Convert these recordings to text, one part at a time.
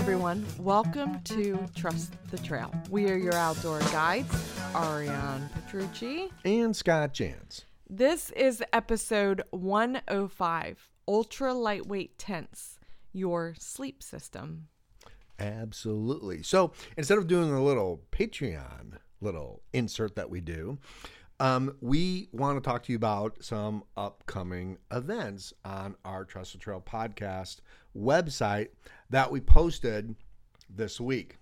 everyone. Welcome to Trust the Trail. We are your outdoor guides, Ariane Petrucci. and Scott Jans. This is episode 105 Ultra Lightweight Tents, your sleep system. Absolutely. So instead of doing a little Patreon little insert that we do, um, we want to talk to you about some upcoming events on our Trust the Trail podcast website that we posted this week.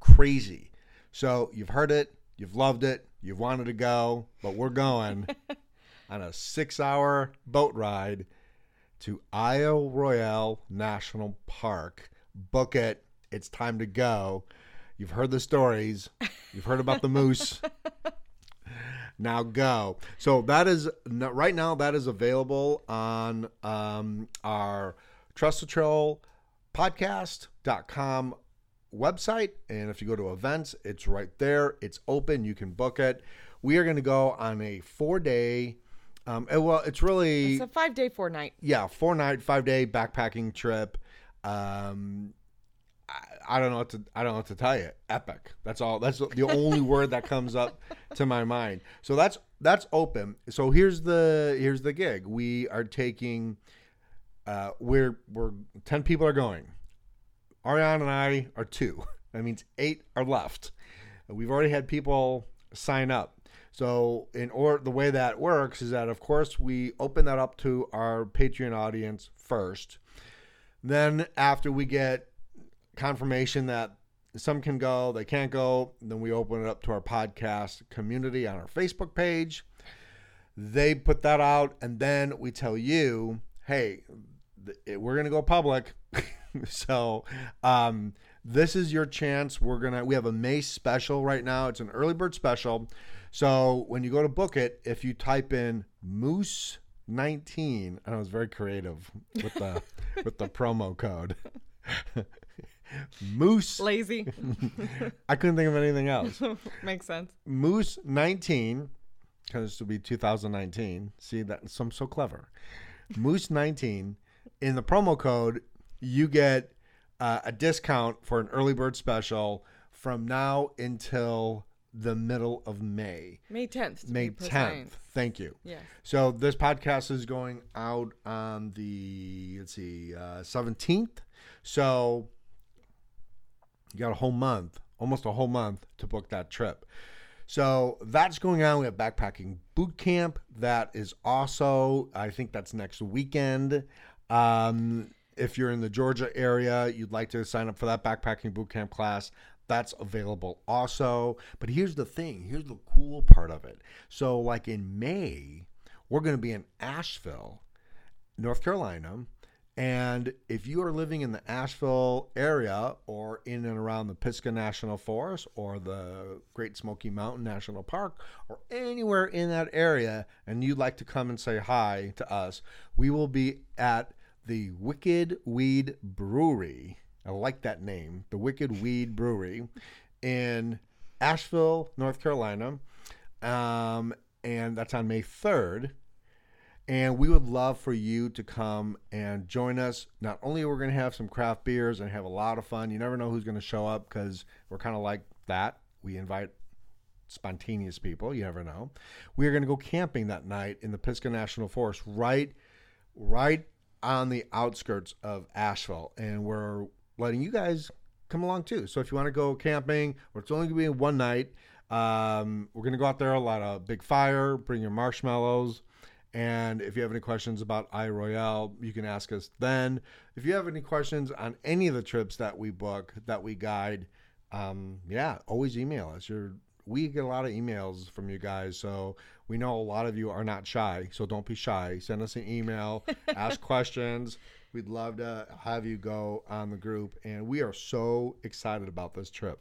Crazy. So you've heard it, you've loved it, you've wanted to go, but we're going on a six hour boat ride to Isle Royale National Park. Book it. It's time to go. You've heard the stories. You've heard about the moose. now go. So that is right now. That is available on um, our Trust Trail podcast.com website. And if you go to events, it's right there. It's open. You can book it. We are going to go on a four day. Um, well, it's really It's a five day, four night. yeah, four night, five day backpacking trip. Um, I, I don't know what to I don't know what to tell you. Epic. That's all. That's the only word that comes up to my mind. So that's that's open. So here's the here's the gig. We are taking. Uh, we're we're ten people are going. Ariane and I are two. That means eight are left. We've already had people sign up. So in or the way that works is that of course we open that up to our Patreon audience first. Then after we get confirmation that some can go, they can't go, then we open it up to our podcast community on our Facebook page. They put that out and then we tell you, "Hey, th- we're going to go public." so, um this is your chance. We're going to we have a May special right now. It's an early bird special. So, when you go to book it, if you type in Moose 19, and I was very creative with the with the promo code. Moose Lazy. I couldn't think of anything else. Makes sense. Moose 19 because this will be 2019. See that so I'm so clever. Moose 19 in the promo code you get uh, a discount for an early bird special from now until the middle of May. May 10th. May 10th. Thank you. Yes. So this podcast is going out on the let's see uh, 17th. So you got a whole month, almost a whole month to book that trip. So that's going on. We have backpacking boot camp. That is also, I think that's next weekend. Um, if you're in the Georgia area, you'd like to sign up for that backpacking boot camp class. That's available also. But here's the thing here's the cool part of it. So, like in May, we're going to be in Asheville, North Carolina. And if you are living in the Asheville area or in and around the Pisgah National Forest or the Great Smoky Mountain National Park or anywhere in that area and you'd like to come and say hi to us, we will be at the Wicked Weed Brewery. I like that name, the Wicked Weed Brewery in Asheville, North Carolina. Um, and that's on May 3rd. And we would love for you to come and join us. Not only are we going to have some craft beers and have a lot of fun, you never know who's going to show up because we're kind of like that. We invite spontaneous people, you never know. We are going to go camping that night in the Pisgah National Forest, right, right on the outskirts of Asheville. And we're letting you guys come along too. So if you want to go camping, or it's only going to be one night, um, we're going to go out there, a lot of big fire, bring your marshmallows. And if you have any questions about Isle Royale, you can ask us then. If you have any questions on any of the trips that we book, that we guide, um, yeah, always email us. You're, we get a lot of emails from you guys, so we know a lot of you are not shy. So don't be shy. Send us an email, ask questions. We'd love to have you go on the group, and we are so excited about this trip.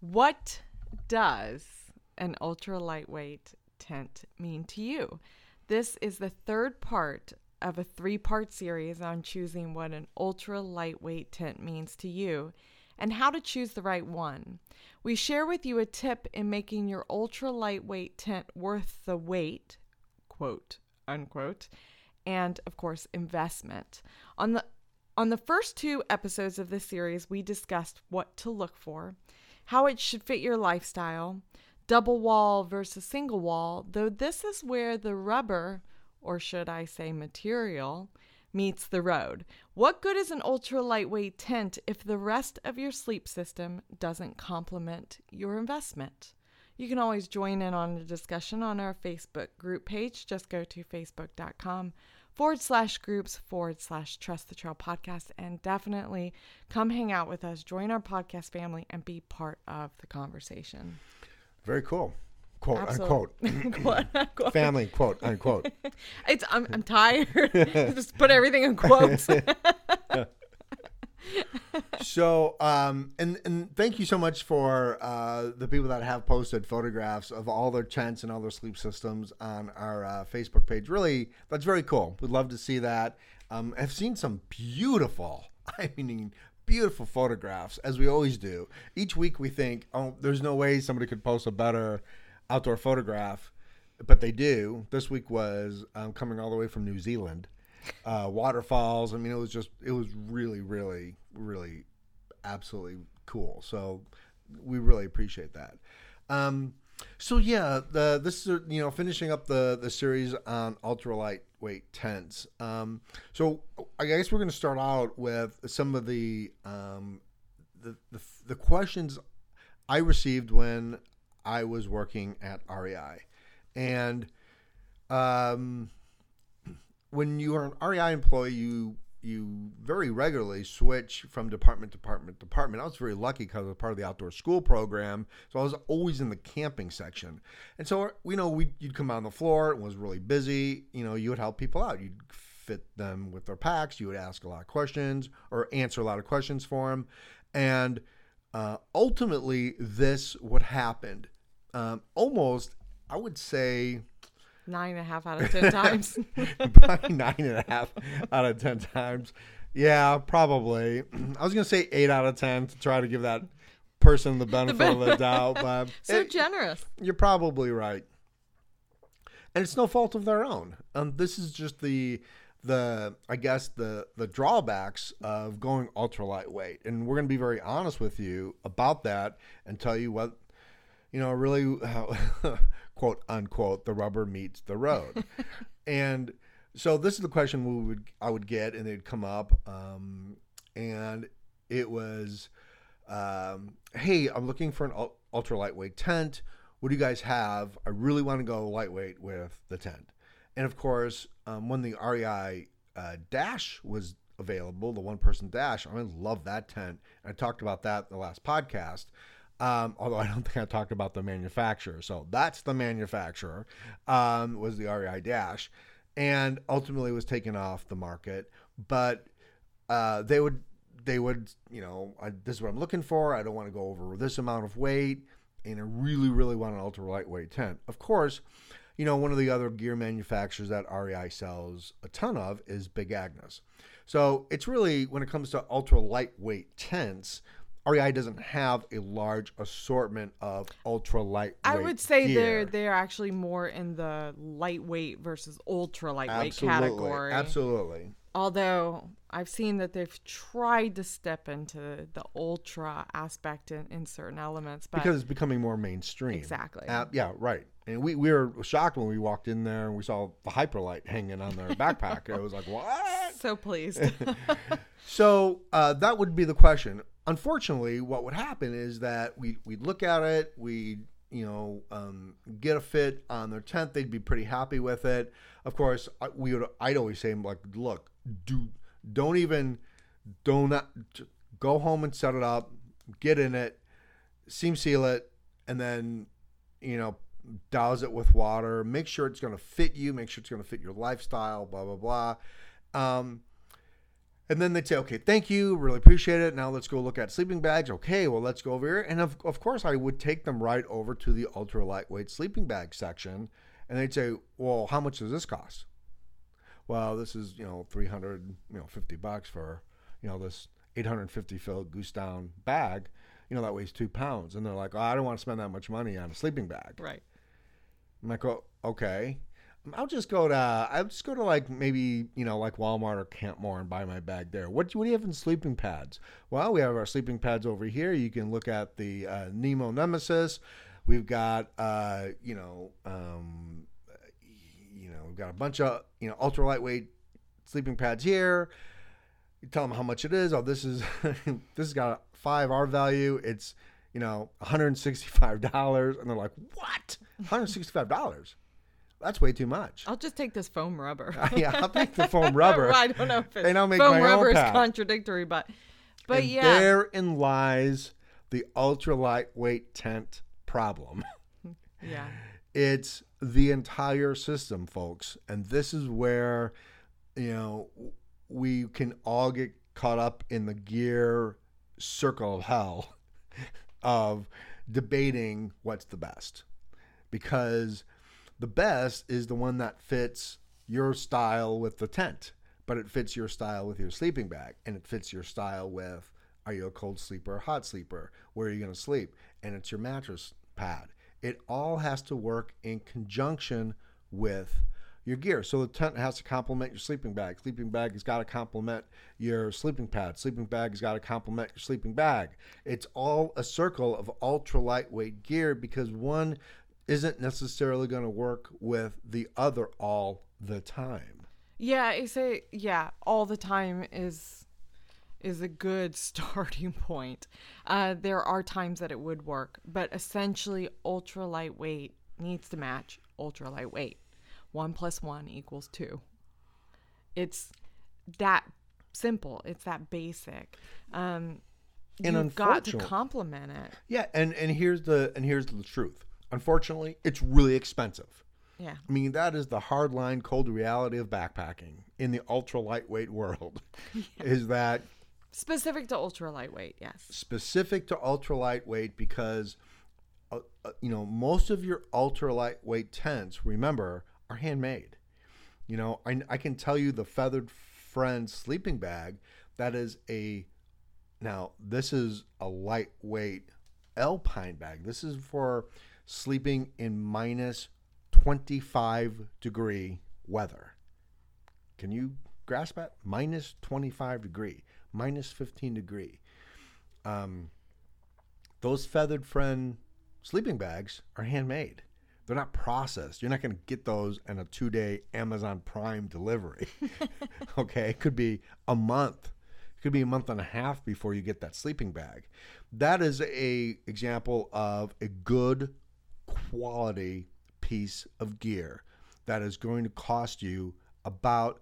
What does an ultra lightweight tent mean to you? This is the third part of a three part series on choosing what an ultra lightweight tent means to you and how to choose the right one. We share with you a tip in making your ultra lightweight tent worth the weight, quote unquote, and of course, investment. On the On the first two episodes of this series, we discussed what to look for, how it should fit your lifestyle, double wall versus single wall, though this is where the rubber, or should I say material, meets the road. What good is an ultra lightweight tent if the rest of your sleep system doesn't complement your investment? You can always join in on the discussion on our Facebook group page. Just go to facebook.com forward slash groups forward slash trust the trail podcast and definitely come hang out with us, join our podcast family, and be part of the conversation. Very cool. Quote Absolute- unquote. Quote, unquote. Family quote unquote. It's I'm, I'm tired. Just put everything in quotes. so um and and thank you so much for uh the people that have posted photographs of all their tents and all their sleep systems on our uh, facebook page really that's very cool we'd love to see that um i've seen some beautiful i mean beautiful photographs as we always do each week we think oh there's no way somebody could post a better outdoor photograph but they do this week was um, coming all the way from new zealand uh, waterfalls. I mean, it was just, it was really, really, really absolutely cool. So we really appreciate that. Um, so yeah, the this is you know finishing up the the series on ultra lightweight tents. Um, so I guess we're going to start out with some of the um, the, the the questions I received when I was working at REI, and um, when you are an REI employee, you you very regularly switch from department to department to department. I was very lucky because I was part of the outdoor school program, so I was always in the camping section. And so you know, we you'd come out on the floor, it was really busy. You know, you would help people out. You'd fit them with their packs. You would ask a lot of questions or answer a lot of questions for them, and uh, ultimately, this what happened. Um, almost, I would say Nine and a half out of ten times. probably nine and a half out of ten times. Yeah, probably. I was gonna say eight out of ten to try to give that person the benefit of the doubt, but so it- generous. you're probably right. And it's no fault of their own. Um, this is just the the I guess the the drawbacks of going ultra lightweight, and we're gonna be very honest with you about that and tell you what you know really how quote unquote the rubber meets the road. and so this is the question we would I would get, and they'd come up, um, and it was, um, "Hey, I'm looking for an ultra lightweight tent. What do you guys have? I really want to go lightweight with the tent." And of course, um, when the REI uh, Dash was available, the one person Dash, I love that tent. I talked about that in the last podcast. Um, although I don't think I talked about the manufacturer. So that's the manufacturer, um, was the REI Dash, and ultimately was taken off the market. But uh, they would, they would, you know, I, this is what I'm looking for. I don't want to go over this amount of weight, and I really, really want an ultra lightweight tent. Of course, you know, one of the other gear manufacturers that REI sells a ton of is Big Agnes. So it's really when it comes to ultra lightweight tents, REI doesn't have a large assortment of ultra lightweight. I would say they're they're actually more in the lightweight versus ultra lightweight absolutely, category. absolutely. Although I've seen that they've tried to step into the ultra aspect in, in certain elements, but because it's becoming more mainstream. Exactly. Uh, yeah, right. And we, we were shocked when we walked in there and we saw the Hyperlite hanging on their backpack. it was like, what? so pleased. So uh, that would be the question. Unfortunately, what would happen is that we we'd look at it, we you know um, get a fit on their tent. They'd be pretty happy with it. Of course, I- we would. I'd always say like, look, do don't even don't not, go home and set it up, get in it, seam seal it, and then you know douse it with water. Make sure it's going to fit you. Make sure it's going to fit your lifestyle. Blah blah blah. Um, and then they'd say, okay, thank you, really appreciate it. Now let's go look at sleeping bags. Okay, well, let's go over here. And of, of course, I would take them right over to the ultra lightweight sleeping bag section. And they'd say, well, how much does this cost? Well, this is, you know, 300, you know, 50 bucks for, you know, this 850 fill goose down bag, you know, that weighs two pounds. And they're like, oh, I don't want to spend that much money on a sleeping bag. right. I'm like, oh, okay. I'll just go to I'll just go to like maybe you know like Walmart or Campmor and buy my bag there. What do, what do you have in sleeping pads? Well, we have our sleeping pads over here. You can look at the uh, Nemo Nemesis. We've got uh, you know um, you know we've got a bunch of you know ultra lightweight sleeping pads here. You tell them how much it is. Oh, this is this has got a five R value. It's you know one hundred and sixty five dollars, and they're like, what? One hundred sixty five dollars that's way too much. I'll just take this foam rubber. yeah, I'll take the foam rubber. well, I don't know if it's and I'll make foam rubber is contradictory, but but and yeah, therein lies the ultra lightweight tent problem. yeah, It's the entire system, folks, and this is where you know we can all get caught up in the gear circle of hell of debating what's the best because the best is the one that fits your style with the tent, but it fits your style with your sleeping bag, and it fits your style with are you a cold sleeper hot sleeper? Where are you going to sleep? And it's your mattress pad. It all has to work in conjunction with your gear. So the tent has to complement your sleeping bag. Sleeping bag has got to complement your sleeping pad. Sleeping bag has got to complement your sleeping bag. It's all a circle of ultra lightweight gear because one isn't necessarily going to work with the other all the time. yeah. I say yeah. All the time is is a good starting point. Uh, there are times that it would work, but essentially, ultra lightweight needs to match ultra lightweight. One plus one equals two. It's that simple. It's that basic. Um, And you've got to complement it. Yeah, and and here's the and here's the truth. Unfortunately, it's really expensive. Yeah. I mean, that is the hardline cold reality of backpacking in the ultra lightweight world. Is that Specific to ultra lightweight, yes. specific to ultra lightweight because uh, uh, you know most of your ultra lightweight tents remember are handmade you know I, I can tell you the feathered friend sleeping bag that is a now this is a lightweight alpine bag this is for sleeping in minus 25 degree weather. Can you grasp that? Minus 25 degree minus 15 degree. Um, those feathered friend sleeping bags are handmade. They're not processed. You're not going to get those in a two day amazon prime delivery. Okay? It could be a month. It could be a month and a half before you get that sleeping bag. That is a example of a good quality piece of gear that is going to cost you about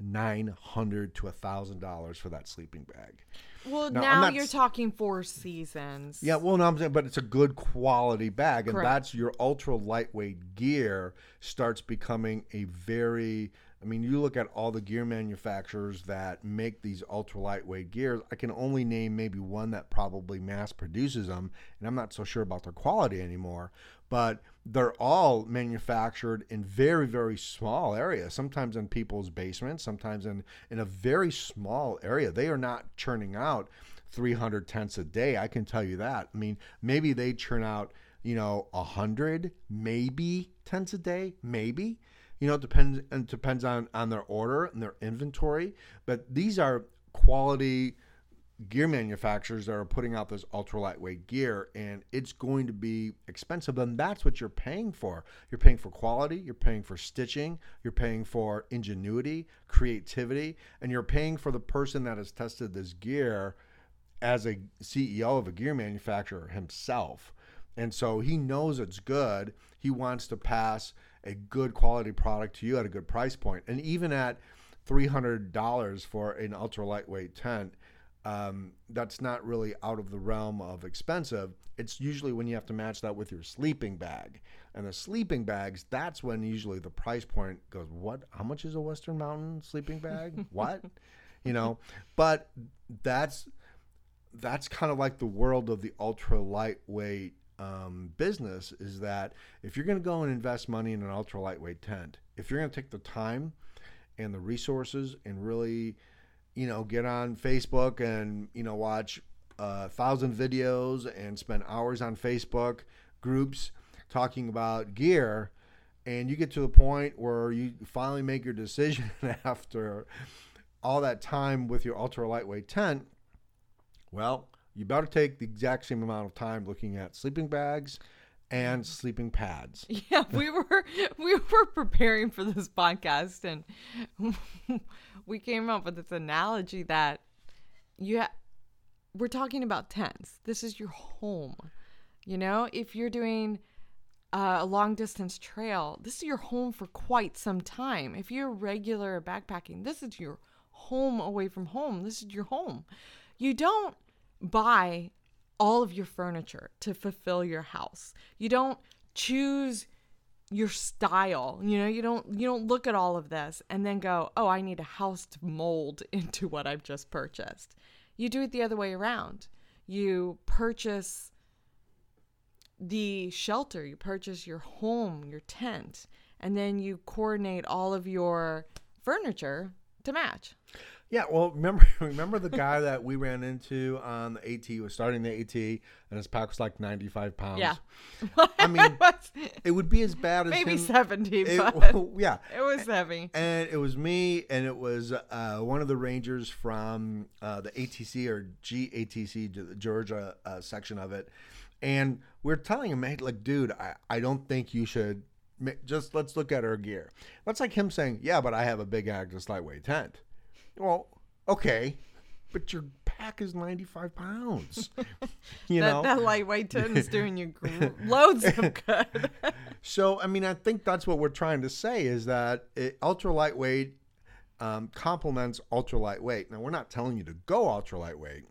900 to a thousand dollars for that sleeping bag Well, Now, now not you're talking four seasons. yeah, well, no, I'm saying, but it's a good quality bag, and Correct. that's your ultra lightweight gear starts becoming a very. I mean, you look at all the gear manufacturers that make these ultra lightweight gears. I can only name maybe one that probably mass produces them, and I'm not so sure about their quality anymore. But they're all manufactured in very, very small areas. Sometimes in people's basements, sometimes in in a very small area. They are not churning out 300 tents a day. I can tell you that. I mean, maybe they churn out, you know, 100, maybe tents a day, maybe. You know, it depends and depends on on their order and their inventory, but these are quality gear manufacturers that are putting out this ultra lightweight gear and it's going to be expensive and that's what you're paying for you're paying for quality you're paying for stitching you're paying for ingenuity creativity and you're paying for the person that has tested this gear as a CEO of a gear manufacturer himself. And so he knows it's good. He wants to pass a good quality product to you at a good price point. And even at $300 for an ultra lightweight tent, um, that's not really out of the realm of expensive. It's usually when you have to match that with your sleeping bag. And the sleeping bags, that's when usually the price point goes, What? How much is a Western Mountain sleeping bag? what? You know, but that's that's kind of like the world of the ultra lightweight um, business is that if you're going to go and invest money in an ultra lightweight tent, if you're going to take the time and the resources and really, you know, get on Facebook and, you know, watch a thousand videos and spend hours on Facebook groups talking about gear, and you get to the point where you finally make your decision after all that time with your ultra lightweight tent, well, you better take the exact same amount of time looking at sleeping bags and sleeping pads. Yeah, we were we were preparing for this podcast and we came up with this analogy that you ha- we're talking about tents. This is your home. You know, if you're doing uh, a long distance trail, this is your home for quite some time. If you're regular backpacking, this is your home away from home. This is your home. You don't buy all of your furniture to fulfill your house. You don't choose your style. You know, you don't you don't look at all of this and then go, "Oh, I need a house to mold into what I've just purchased." You do it the other way around. You purchase the shelter, you purchase your home, your tent, and then you coordinate all of your furniture to match. Yeah, well, remember remember the guy that we ran into on the AT was starting the AT, and his pack was like ninety five pounds. Yeah. I mean, it would be as bad as maybe him. 70, It- but yeah, it was heavy. and it was me, and it was uh, one of the rangers from uh, the ATC or GATC, the Georgia uh, section of it, and we're telling him, hey, like, dude, I, I don't think you should. Just let's look at our gear. That's like him saying, "Yeah, but I have a big Agnes lightweight tent." Well, okay, but your pack is ninety five pounds. you that, know, that lightweight tent is doing you loads of good. So, I mean, I think that's what we're trying to say is that it, ultra lightweight um, complements ultra lightweight. Now, we're not telling you to go ultra lightweight.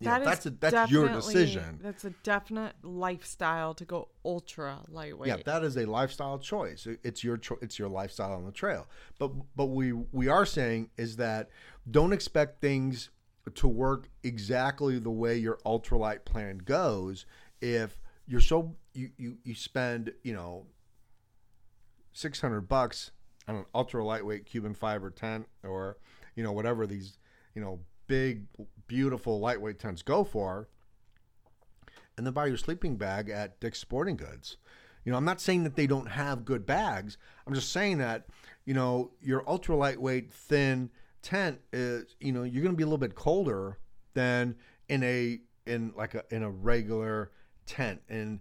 That is that's a, that's your decision. That's a definite lifestyle to go ultra lightweight. Yeah, that is a lifestyle choice. It's your cho- it's your lifestyle on the trail. But but we we are saying is that don't expect things to work exactly the way your ultralight plan goes if you're so you you, you spend, you know, 600 bucks on an ultra lightweight Cuben fiber tent or you know whatever these, you know, big beautiful lightweight tents go for and then buy your sleeping bag at Dick's Sporting Goods. You know, I'm not saying that they don't have good bags. I'm just saying that, you know, your ultra lightweight thin tent is, you know, you're going to be a little bit colder than in a in like a in a regular tent and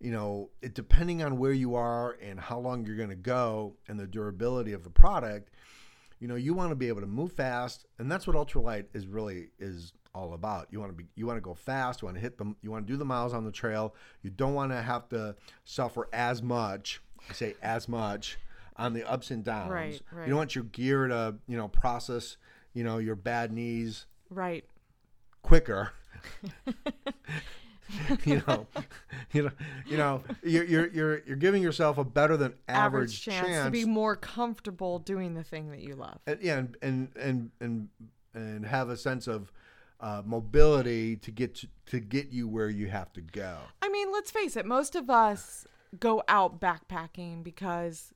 you know, it depending on where you are and how long you're going to go and the durability of the product, you know, you want to be able to move fast, and that's what ultralight is really is all about. You want to be you want to go fast, you want to hit them, you want to do the miles on the trail. You don't want to have to suffer as much, I say as much on the ups and downs. Right, right. You don't want your gear to, you know, process, you know, your bad knees Right. quicker. you know, you know, you know, you're you're you're you're giving yourself a better than average, chance, to be more comfortable doing the thing that you love. and, yeah, and and and and and have a sense of uh, mobility to get to, to get you where you have to go. I mean, let's face it, most of us go out backpacking because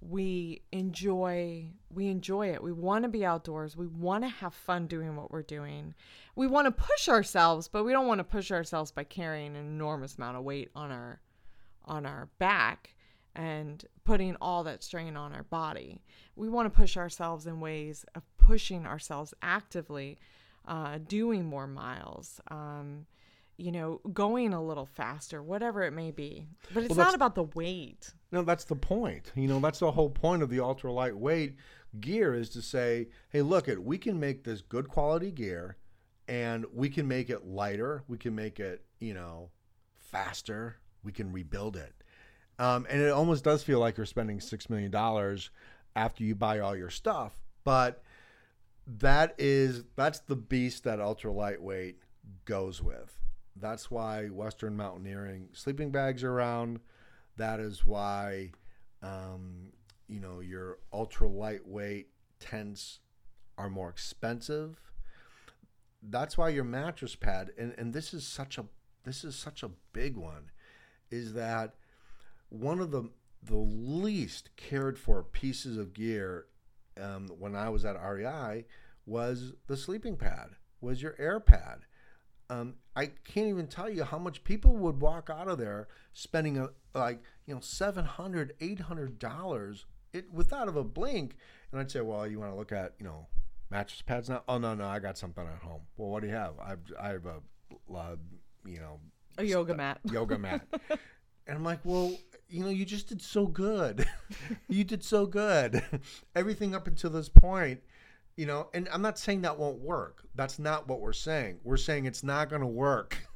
we enjoy we enjoy it. We want to be outdoors. We want to have fun doing what we're doing. We want to push ourselves, but we don't want to push ourselves by carrying an enormous amount of weight on our on our back and putting all that strain on our body. We want to push ourselves in ways of pushing ourselves actively, uh, doing more miles, um, you know, going a little faster, whatever it may be. But it's Well, not about the weight. No, that's the point. You know, that's the whole point of the ultra lightweight gear is to say, hey, look it, we can make this good quality gear and we can make it lighter, we can make it, you know, faster, we can rebuild it. Um, and it almost does feel like you're spending six million dollars after you buy all your stuff, but that is that's the beast that ultra lightweight goes with. That's why Western Mountaineering sleeping bags are around. That is why, um, you know, your ultra lightweight tents are more expensive. That's why your mattress pad, and, and this is such a this is such a big one, is that one of the the least cared for pieces of gear um, when I was at REI was the sleeping pad, was your air pad. um, I can't even tell you how much people would walk out of there spending a like you know seven hundred, eight hundred dollars it without of a blink, and I'd say, well, you want to look at you know mattress pads now? Oh no, no, I got something at home. Well, what do you have? I've I have a uh, you know A yoga mat. yoga mat. And I'm like, well, you know, you just did so good. you did so good. Everything up until this point, you know, and I'm not saying that won't work. That's not what we're saying. We're saying it's not going to work.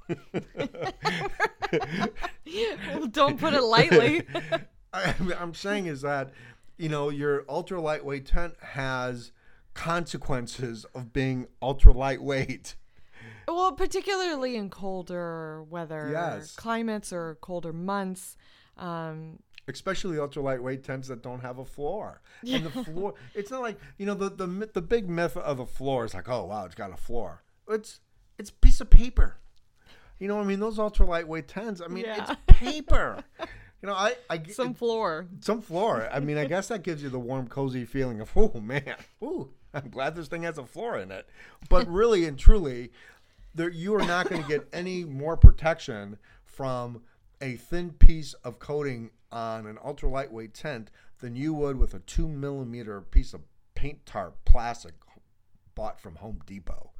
Well, Don't put it lightly. I, I'm saying is that, you know, your ultra lightweight tent has consequences of being ultra lightweight. well, particularly in colder weather Yes. climates or colder months. Um, especially ultra lightweight tents that don't have a floor. And the floor, it's not like you know the the the big myth of a floor is like, oh wow, it's got a floor. It's it's a piece of paper. You know, I mean, those ultra lightweight tents. I mean, Yeah. it's paper. You know, I I some floor. some floor. I mean, I guess that gives you the warm, cozy feeling of, oh man, ooh, I'm glad this thing has a floor in it. But really and truly, there you are not going to get any more protection from a thin piece of coating on an ultra lightweight tent than you would with a two millimeter piece of paint tar plastic bought from Home Depot.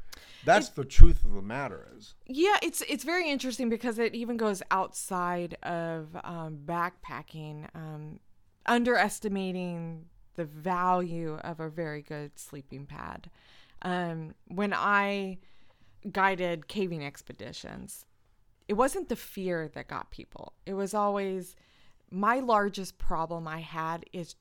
That's the truth of the matter. Is Yeah, it's it's very interesting because it even goes outside of um, backpacking, um, underestimating the value of a very good sleeping pad. Um, when I guided caving expeditions, it wasn't the fear that got people. It was always my largest problem I had is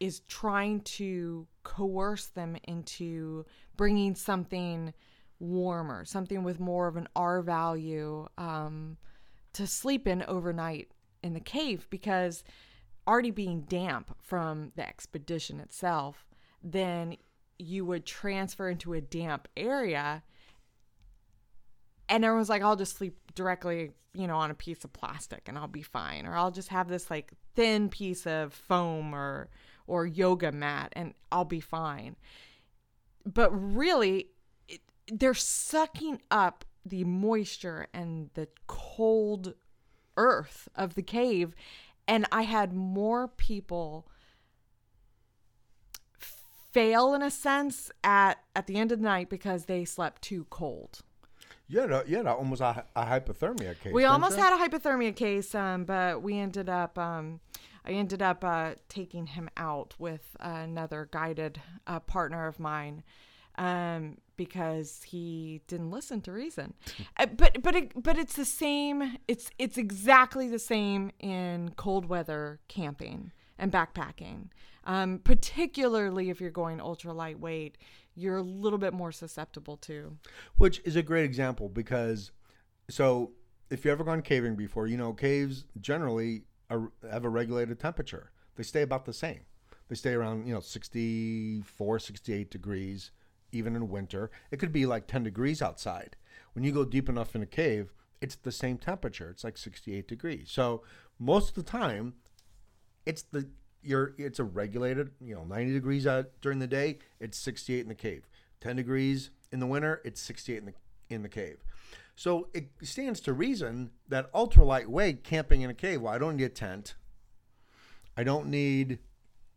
is trying to coerce them into bringing something warmer, something with more of an R value um, to sleep in overnight in the cave because already being damp from the expedition itself, then you would transfer into a damp area and everyone's like, I'll just sleep directly, you know, on a piece of plastic and I'll be fine. Or I'll just have this like thin piece of foam or or yoga mat and I'll be fine. But really, they're sucking up the moisture and the cold earth of the cave. And I had more people fail in a sense at at the end of the night because they slept too cold. Yeah, had, a, you had a, almost a, a hypothermia case. We almost you? had a hypothermia case, um, but we ended up. Um, I ended up uh, taking him out with another guided uh, partner of mine um, because he didn't listen to reason. Uh, but but it, but it's the same. It's it's exactly the same in cold weather camping and backpacking. Um, particularly if you're going ultra lightweight, you're a little bit more susceptible to. Which is a great example because, so if you've ever gone caving before, you know caves generally are, have a regulated temperature. They stay about the same. They stay around you know 64, 68 degrees, even in winter. It could be like 10 degrees outside. When you go deep enough in a cave, it's the same temperature. It's like 68 degrees. So most of the time, it's the you're it's a regulated you know 90 degrees out during the day it's 68 in the cave 10 degrees in the winter it's 68 in the in the cave so it stands to reason that ultra lightweight camping in a cave well i don't need a tent i don't need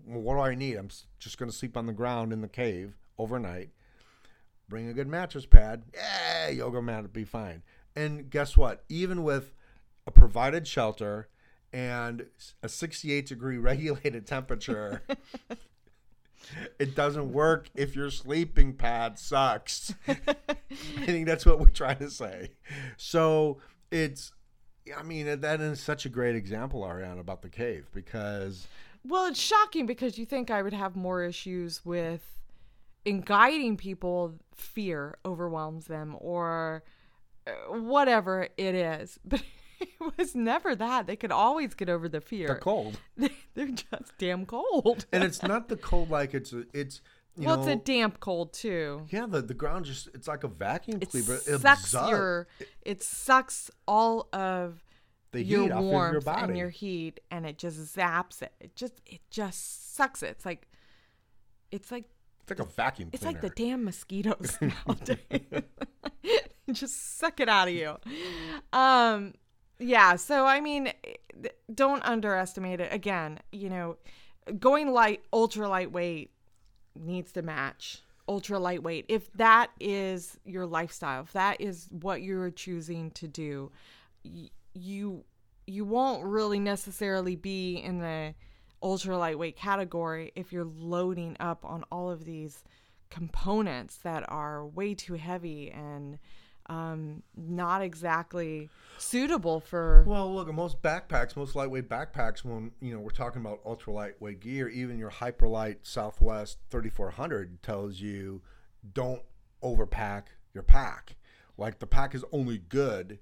well, what do i need i'm just going to sleep on the ground in the cave overnight bring a good mattress pad yeah yoga mat would be fine. And guess what? Even with a provided shelter and a 68 degree regulated temperature it doesn't work if your sleeping pad sucks. I think that's what we're trying to say. So it's i mean that is such a great example ariana about the cave because Well, it's shocking because you think I would have more issues with in guiding people, fear overwhelms them or uh, whatever it is. But it was never that. They could always get over the fear. they're cold They're just damn cold. and it's not the cold like it's it's you well, know it's a damp cold too. yeah the, the ground just it's like a vacuum It cleaner it sucks your it sucks all of the your heat your warmth body and your heat and it just zaps it. It just it just sucks it. It's like it's like like a vacuum It's cleaner like the damn mosquitoes nowadays. just suck it out of you. Um, yeah. So I mean, don't underestimate it. Again, you know, going light, ultra lightweight needs to match ultra lightweight. If that is your lifestyle, if that is what you're choosing to do, you you won't really necessarily be in the ultra lightweight category if you're loading up on all of these components that are way too heavy and um, not exactly suitable for. Well, look, most backpacks, most lightweight backpacks, when you know we're talking about ultra lightweight gear, even your Hyperlite Southwest 3400 tells you don't overpack your pack. Like the pack is only good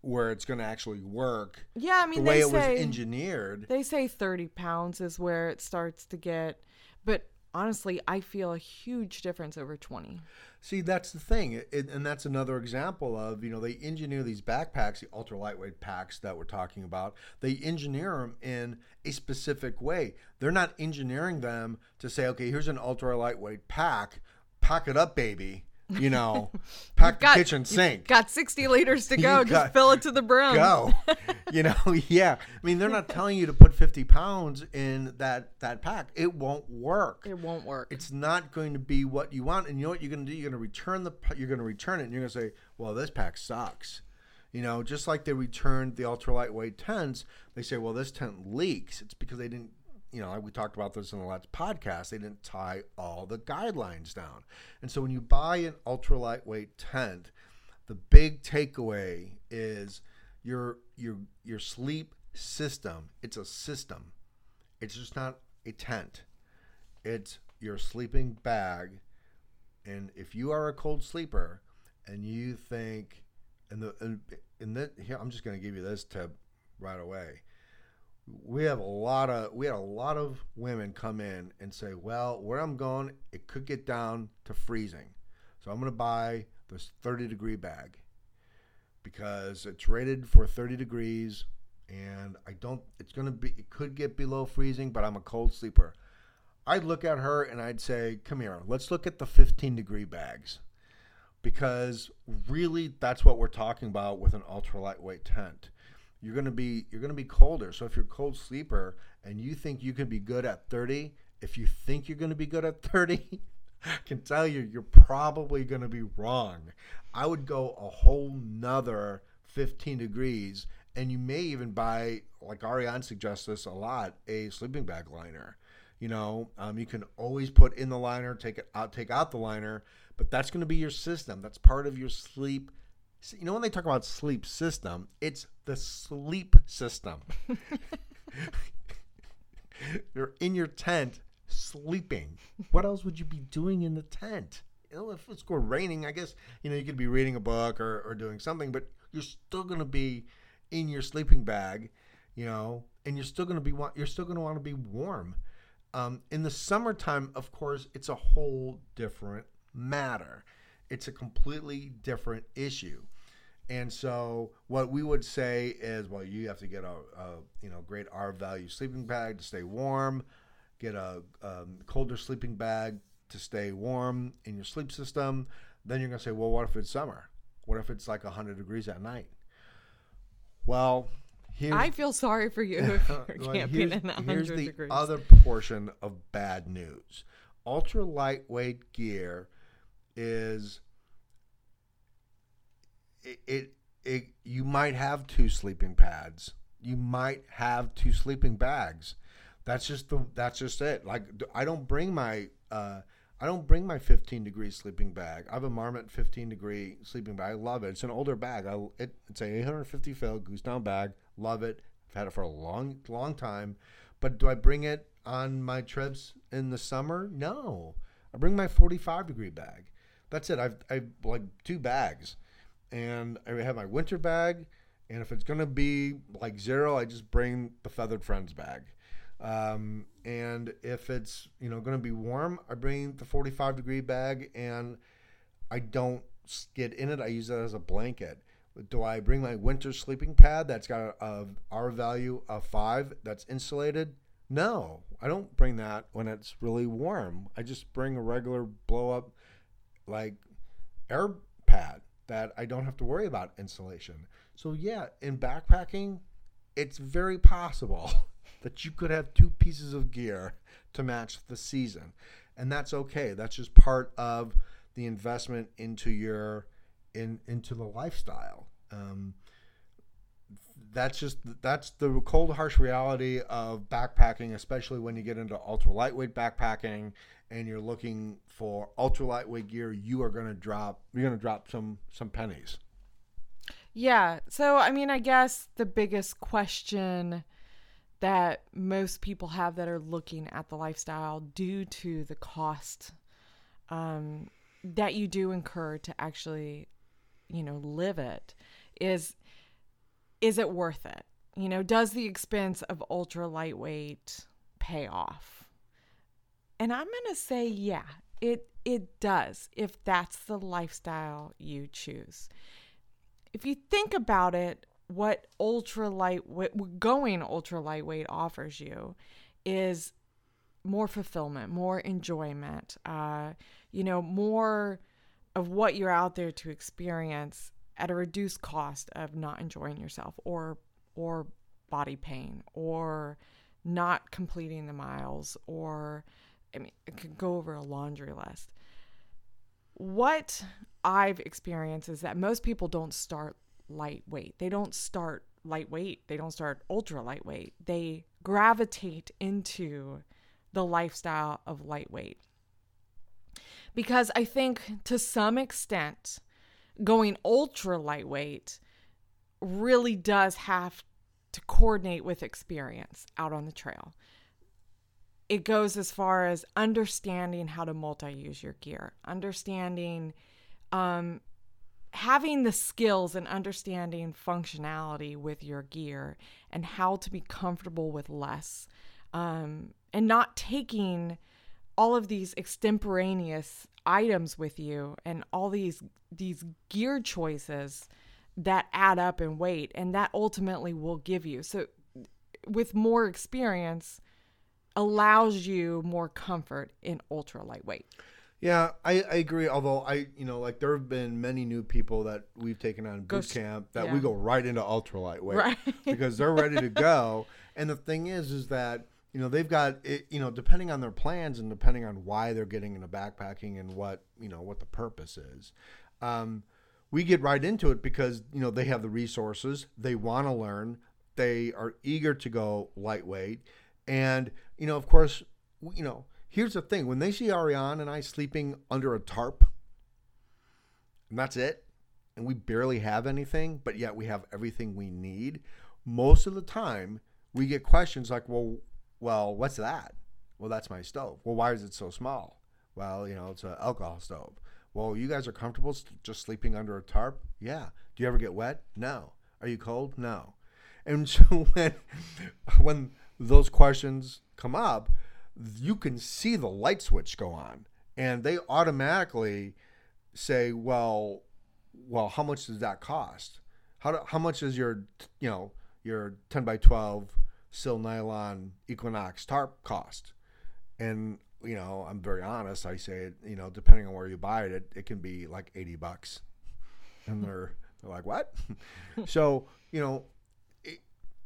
where it's going to actually work. Yeah, I mean, the way it say, was engineered. They say 30 pounds is where it starts to get, but honestly, I feel a huge difference over 20. See, that's the thing, it, and that's another example of you know they engineer these backpacks, the ultra lightweight packs that we're talking about. They engineer them in a specific way. They're not engineering them to say, okay, here's an ultra lightweight pack, pack it up, baby you know, pack got, the kitchen sink. Got 60 liters to go. Just fill it to the brim. Go. you know, yeah. I mean, they're not telling you to put 50 pounds in that that pack. It won't work. It won't work. It's not going to be what you want. And you know what you're going to do? You're going to return the you're going to return it and you're going to say, "Well, this pack sucks." You know, just like they returned the ultra lightweight tents, they say, "Well, this tent leaks." It's because they didn't you know, we talked about this in the last podcast, they didn't tie all the guidelines down. And so when you buy an ultra lightweight tent, the big takeaway is your your your sleep system. It's a system. It's just not a tent. It's your sleeping bag. And if you are a cold sleeper and you think and the and, and here I'm just going to give you this tip right away we have a lot of we had a lot of women come in and say, "Well, where I'm going, it could get down to freezing, so I'm going to buy this 30 degree bag because it's rated for 30 degrees, and I don't. It's going to be. It could get below freezing, but I'm a cold sleeper." I'd look at her and I'd say, "Come here, let's look at the 15 degree bags." Because really, that's what we're talking about with an ultra lightweight tent you're gonna be you're gonna be colder. So if you're a cold sleeper and you think you can be good at 30, if you think you're gonna be good at 30, I can tell you you're probably gonna be wrong. I would go a whole nother 15 degrees, and you may even buy, like Ariane suggests this a lot, a sleeping bag liner. You know, um, you can always put in the liner, take it out, take out the liner, but that's going to be your system. That's part of your sleep you know when they talk about sleep system, it's the sleep system. You're in your tent sleeping. What else would you be doing in the tent? You know, if it's going raining, I guess you know you could be reading a book or, or doing something, but you're still going to be in your sleeping bag, you know, and you're still going to be you're still going to want to be warm. Um, in the summertime, of course, it's a whole different matter it's a completely different issue. And so, what we would say is, well, you have to get a, a you know great R value sleeping bag to stay warm, get a um, colder sleeping bag to stay warm in your sleep system. Then you're gonna say, well, what if it's summer? What if it's like 100 degrees at night? Well, I feel sorry for you if you're well, camping in 100 here's the degrees. other portion of bad news. Ultra lightweight gear is it, it, it you might have two sleeping pads. You might have two sleeping bags. That's just the that's just it. Like I don't bring my uh, I don't bring my 15 degree sleeping bag. I have a Marmot 15 degree sleeping bag. I love it. It's an older bag. I, it, it's a 850 fill goose down bag. Love it. I've had it for a long long time. But do I bring it on my trips in the summer? No. I bring my 45 degree bag. That's it. I've, I've like two bags, and I have my winter bag. And if it's gonna be like zero, I just bring the feathered friends bag. Um, and if it's you know gonna be warm, I bring the 45 degree bag, and I don't get in it. I use it as a blanket. Do I bring my winter sleeping pad that's got a, a R value of five that's insulated? No, I don't bring that when it's really warm. I just bring a regular blow up like air pad, that I don't have to worry about insulation. So yeah, in backpacking, it's very possible that you could have two pieces of gear to match the season. And that's okay. That's just part of the investment into your in into the lifestyle. Um, that's just that's the cold harsh reality of backpacking especially when you get into ultra lightweight backpacking and you're looking for ultra lightweight gear you are going to drop you're going to drop some some pennies yeah so i mean i guess the biggest question that most people have that are looking at the lifestyle due to the cost um, that you do incur to actually you know live it is is it worth it? You know, does the expense of ultra lightweight pay off? And I'm going to say yeah, it it does if that's the lifestyle you choose. If you think about it, what ultra lightweight going ultra lightweight offers you is more fulfillment, more enjoyment, uh, you know, more of what you're out there to experience at a reduced cost of not enjoying yourself or or body pain or not completing the miles or I mean it could go over a laundry list. What I've experienced is that most people don't start lightweight. They don't start lightweight. They don't start ultra lightweight. They gravitate into the lifestyle of lightweight. Because I think to some extent, going ultra lightweight really does have to coordinate with experience out on the trail. It goes as far as understanding how to multi use your gear, understanding, um, having the skills and understanding functionality with your gear and how to be comfortable with less, um, and not taking all of these extemporaneous items with you and all these these gear choices that add up in weight and that ultimately will give you. So with more experience allows you more comfort in ultra lightweight yeah I, I agree although i you know like there have been many new people that we've taken on boot camp that yeah. we go right into ultra lightweight right. because they're ready to go and the thing is is that you know they've got it, you know depending on their plans and depending on why they're getting into backpacking and what you know what the purpose is um, we get right into it because you know they have the resources they want to learn they are eager to go lightweight and you know of course you know here's the thing when they see Ariana and i sleeping under a tarp and that's it and we barely have anything but yet we have everything we need most of the time we get questions like well well, what's that? Well, that's my stove. Well, why is it so small? Well, you know, it's an alcohol stove. Well, you guys are comfortable just sleeping under a tarp? Yeah. Do you ever get wet? No. Are you cold? No. And so when when those questions come up, you can see the light switch go on, and they automatically say, "Well, well, how much does that cost? How do, how much is your you know your ten by twelve Sil Nylon Equinox tarp cost? And you know, I'm very honest. I say, you know, depending on where you buy it, it, it can be like 80 bucks. And they're, they're like, what? so, you know,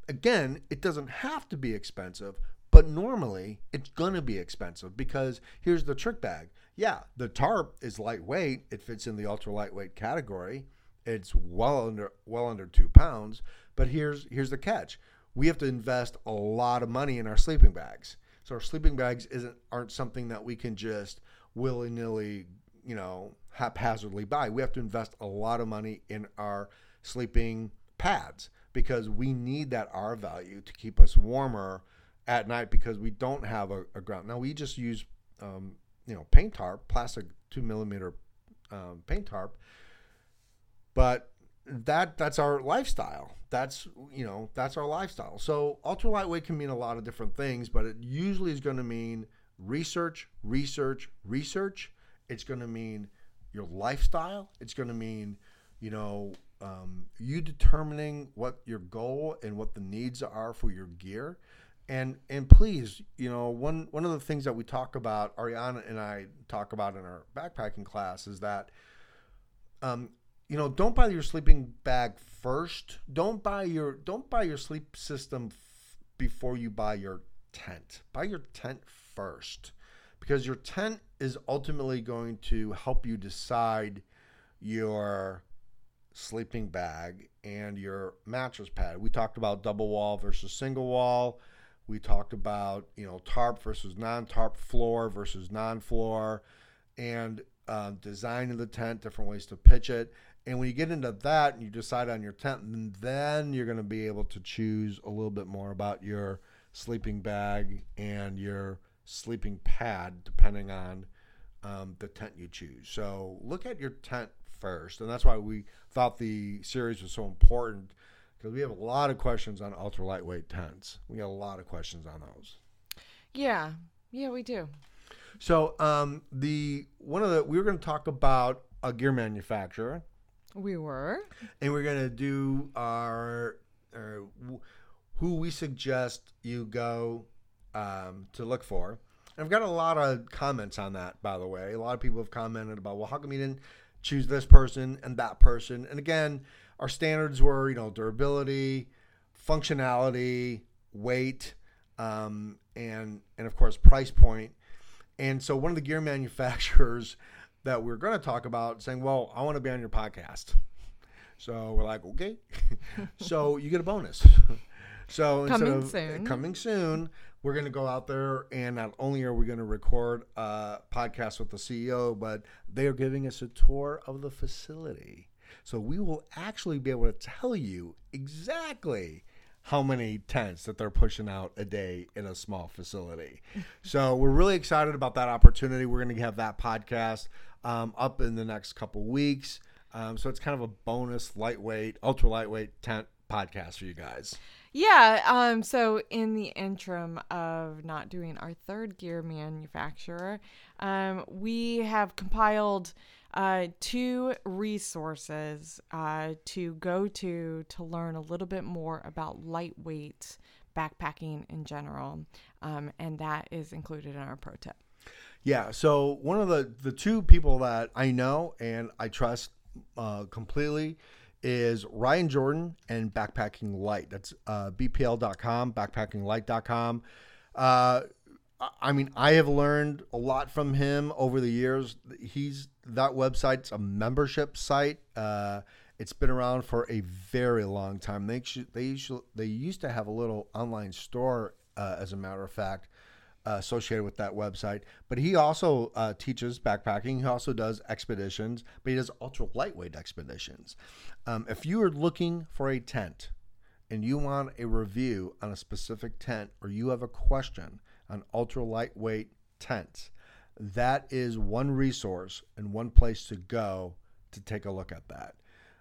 again, it doesn't have to be expensive, but normally it's going to be expensive because here's the trick bag. Yeah, the tarp is lightweight. It fits in the ultra lightweight category. It's well under well under two pounds. But here's here's the catch we have to invest a lot of money in our sleeping bags. So our sleeping bags isn't aren't something that we can just willy nilly, you know, haphazardly buy. We have to invest a lot of money in our sleeping pads because we need that R value to keep us warmer at night because we don't have a, a ground. Now we just use, um, you know, paint tarp, plastic two millimeter um, paint tarp, but that that's our lifestyle. That's you know that's our lifestyle. So ultra lightweight can mean a lot of different things, but it usually is going to mean research, research, research. It's going to mean your lifestyle. It's going to mean you know um, you determining what your goal and what the needs are for your gear. And and please, you know, one one of the things that we talk about, Ariana and I talk about in our backpacking class is that um, you know, don't buy your sleeping bag first. Don't buy your don't buy your sleep system f- before you buy your tent. Buy your tent first because your tent is ultimately going to help you decide your sleeping bag and your mattress pad. We talked about double wall versus single wall. We talked about, you know, tarp versus non-tarp floor versus non-floor and uh, design of the tent, different ways to pitch it. And when you get into that and you decide on your tent, then you're going to be able to choose a little bit more about your sleeping bag and your sleeping pad, depending on um, the tent you choose. So look at your tent first. And that's why we thought the series was so important because we have a lot of questions on ultra lightweight tents. We got a lot of questions on those. Yeah. Yeah, we do. So um, the one of the we were going to talk about a gear manufacturer We were. and we're gonna do our, our who we suggest you go um, to look for. I've got a lot of comments on that, by the way. A lot of people have commented about, well, how come you didn't choose this person and that person? And again, our standards were, you know, durability, functionality, weight, um, and and of course price point. And so one of the gear manufacturers that we're going to talk about saying, well, I want to be on your podcast. So we're like, okay. so you get a bonus. so Coming of soon. coming soon, we're going to go out there and not only are we going to record a podcast with the CEO, but they are giving us a tour of the facility. So we will actually be able to tell you exactly how many tents that they're pushing out a day in a small facility. so we're really excited about that opportunity. We're going to have that podcast um, up in the next couple weeks. Um, so it's kind of a bonus, lightweight, ultra lightweight tent podcast for you guys. Yeah. Um. So in the interim of not doing our third gear manufacturer, um, we have compiled uh, two resources uh, to go to to learn a little bit more about lightweight backpacking in general, um, and that is included in our pro tip. Yeah. So one of the the two people that I know and I trust uh, completely is Ryan Jordan and Backpacking Light. That's uh, bpl.com, backpackinglight.com. Uh, I- mean, I have learned a lot from him over the years. He's that website's a membership site. Uh, it's been around for a very long time. They should, they usually, they used to have a little online store, uh, as a matter of fact, uh, associated with that website. But he also uh, teaches backpacking. He also does expeditions, but he does ultra lightweight expeditions. Um, if you are looking for a tent and you want a review on a specific tent or you have a question on ultra lightweight tents, that is one resource and one place to go to take a look at that.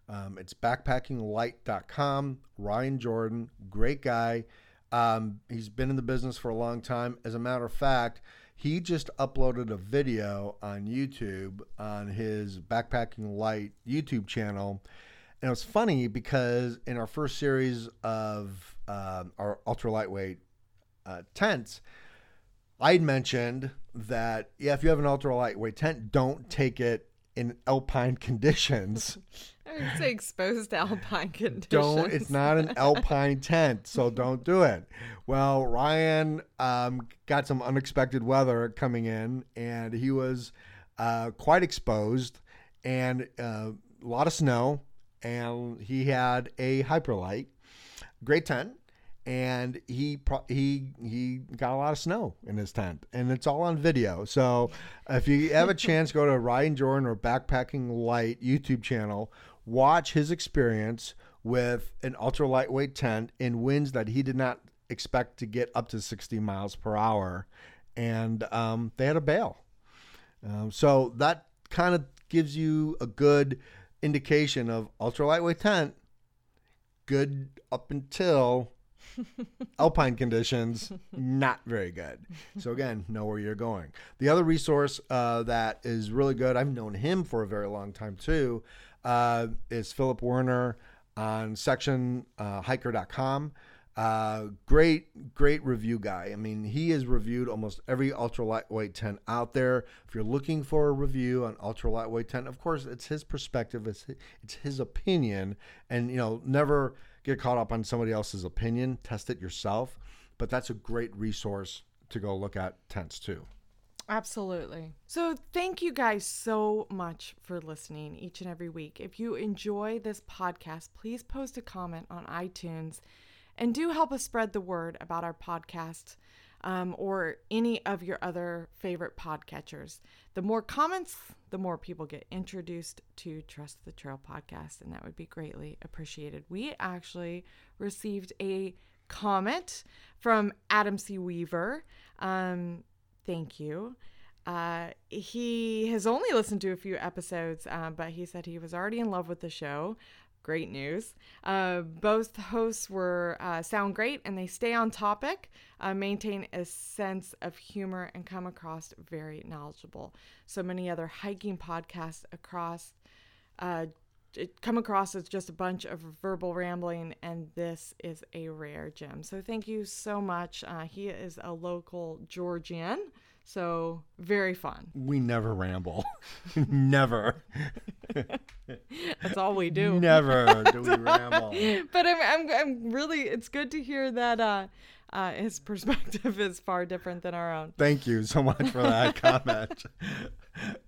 Um, it's backpackinglight.com. Ryan Jordan, great guy. Um, he's been in the business for a long time. As a matter of fact, he just uploaded a video on YouTube on his Backpacking Light YouTube channel. And it was funny because in our first series of um, our ultra lightweight uh, tents, I'd mentioned that, yeah, if you have an ultra lightweight tent, don't take it in alpine conditions. I would say exposed to alpine conditions. don't it's not an alpine tent so don't do it well ryan um, got some unexpected weather coming in and he was uh, quite exposed and uh, a lot of snow and he had a Hyperlite great tent and he he he got a lot of snow in his tent and it's all on video. So if you have a chance go to ryan jordan or backpacking light youtube channel watch his experience with an ultra lightweight tent in winds that he did not expect to get up to 60 miles per hour and um, they had a bail um, so that kind of gives you a good indication of ultra lightweight tent good up until alpine conditions not very good so again know where you're going the other resource uh, that is really good i've known him for a very long time too uh, is philip werner on section uh, Uh, great, great review guy. I mean, he has reviewed almost every ultra lightweight tent out there. If you're looking for a review on ultra lightweight tent, of course, it's his perspective, it's his, it's his opinion, and you know, never get caught up on somebody else's opinion. Test it yourself. But that's a great resource to go look at tents too. Absolutely. So, thank you guys so much for listening each and every week. If you enjoy this podcast, please post a comment on iTunes and do help us spread the word about our podcast um, or any of your other favorite podcatchers. The more comments, the more people get introduced to Trust the Trail podcast, and that would be greatly appreciated. We actually received a comment from Adam C. Weaver. Um, thank you. Uh, he has only listened to a few episodes, uh, but he said he was already in love with the show. Great news. Uh, both hosts were uh, sound great and they stay on topic, uh, maintain a sense of humor, and come across very knowledgeable. So many other hiking podcasts across uh, come across as just a bunch of verbal rambling, and this is a rare gem. So thank you so much. Uh, he is a local Georgian, so very fun. We never ramble. never. That's all we do. Never do we ramble. But I'm, I'm, I'm really, it's good to hear that uh, uh, his perspective is far different than our own. Thank you so much for that comment.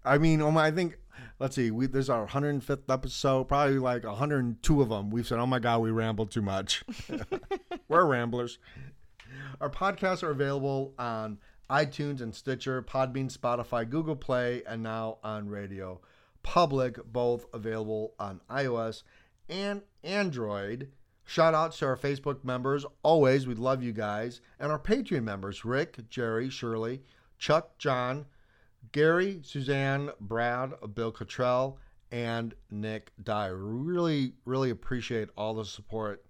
I mean, oh my, I think let's see, we this is our 105th episode. Probably like 102 of them. We've said, "Oh my God, we rambled too much." We're ramblers. Our podcasts are available on iTunes and Stitcher, Podbean, Spotify, Google Play, and now on Radio Public, both available on iOS and Android. Shout out to our Facebook members. Always, we love you guys. And our Patreon members Rick, Jerry, Shirley, Chuck, John, Gary, Suzanne, Brad, Bill Cottrell, and Nick Dyer. Really, really appreciate all the support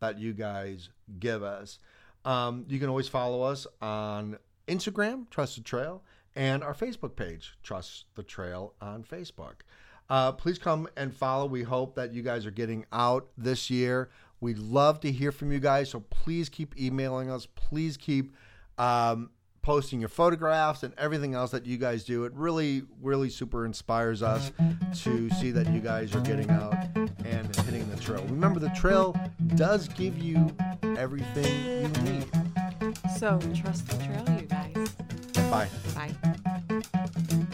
that you guys give us. Um, you can always follow us on Instagram, Trust the Trail, and our Facebook page, Trust the Trail on Facebook. Uh, please come and follow. We hope that you guys are getting out this year. We'd love to hear from you guys, so please keep emailing us. Please keep um, posting your photographs and everything else that you guys do. It really, really super inspires us to see that you guys are getting out and hitting the trail. Remember, the trail does give you everything you need. So trust the trail, you guys. Bye. Bye.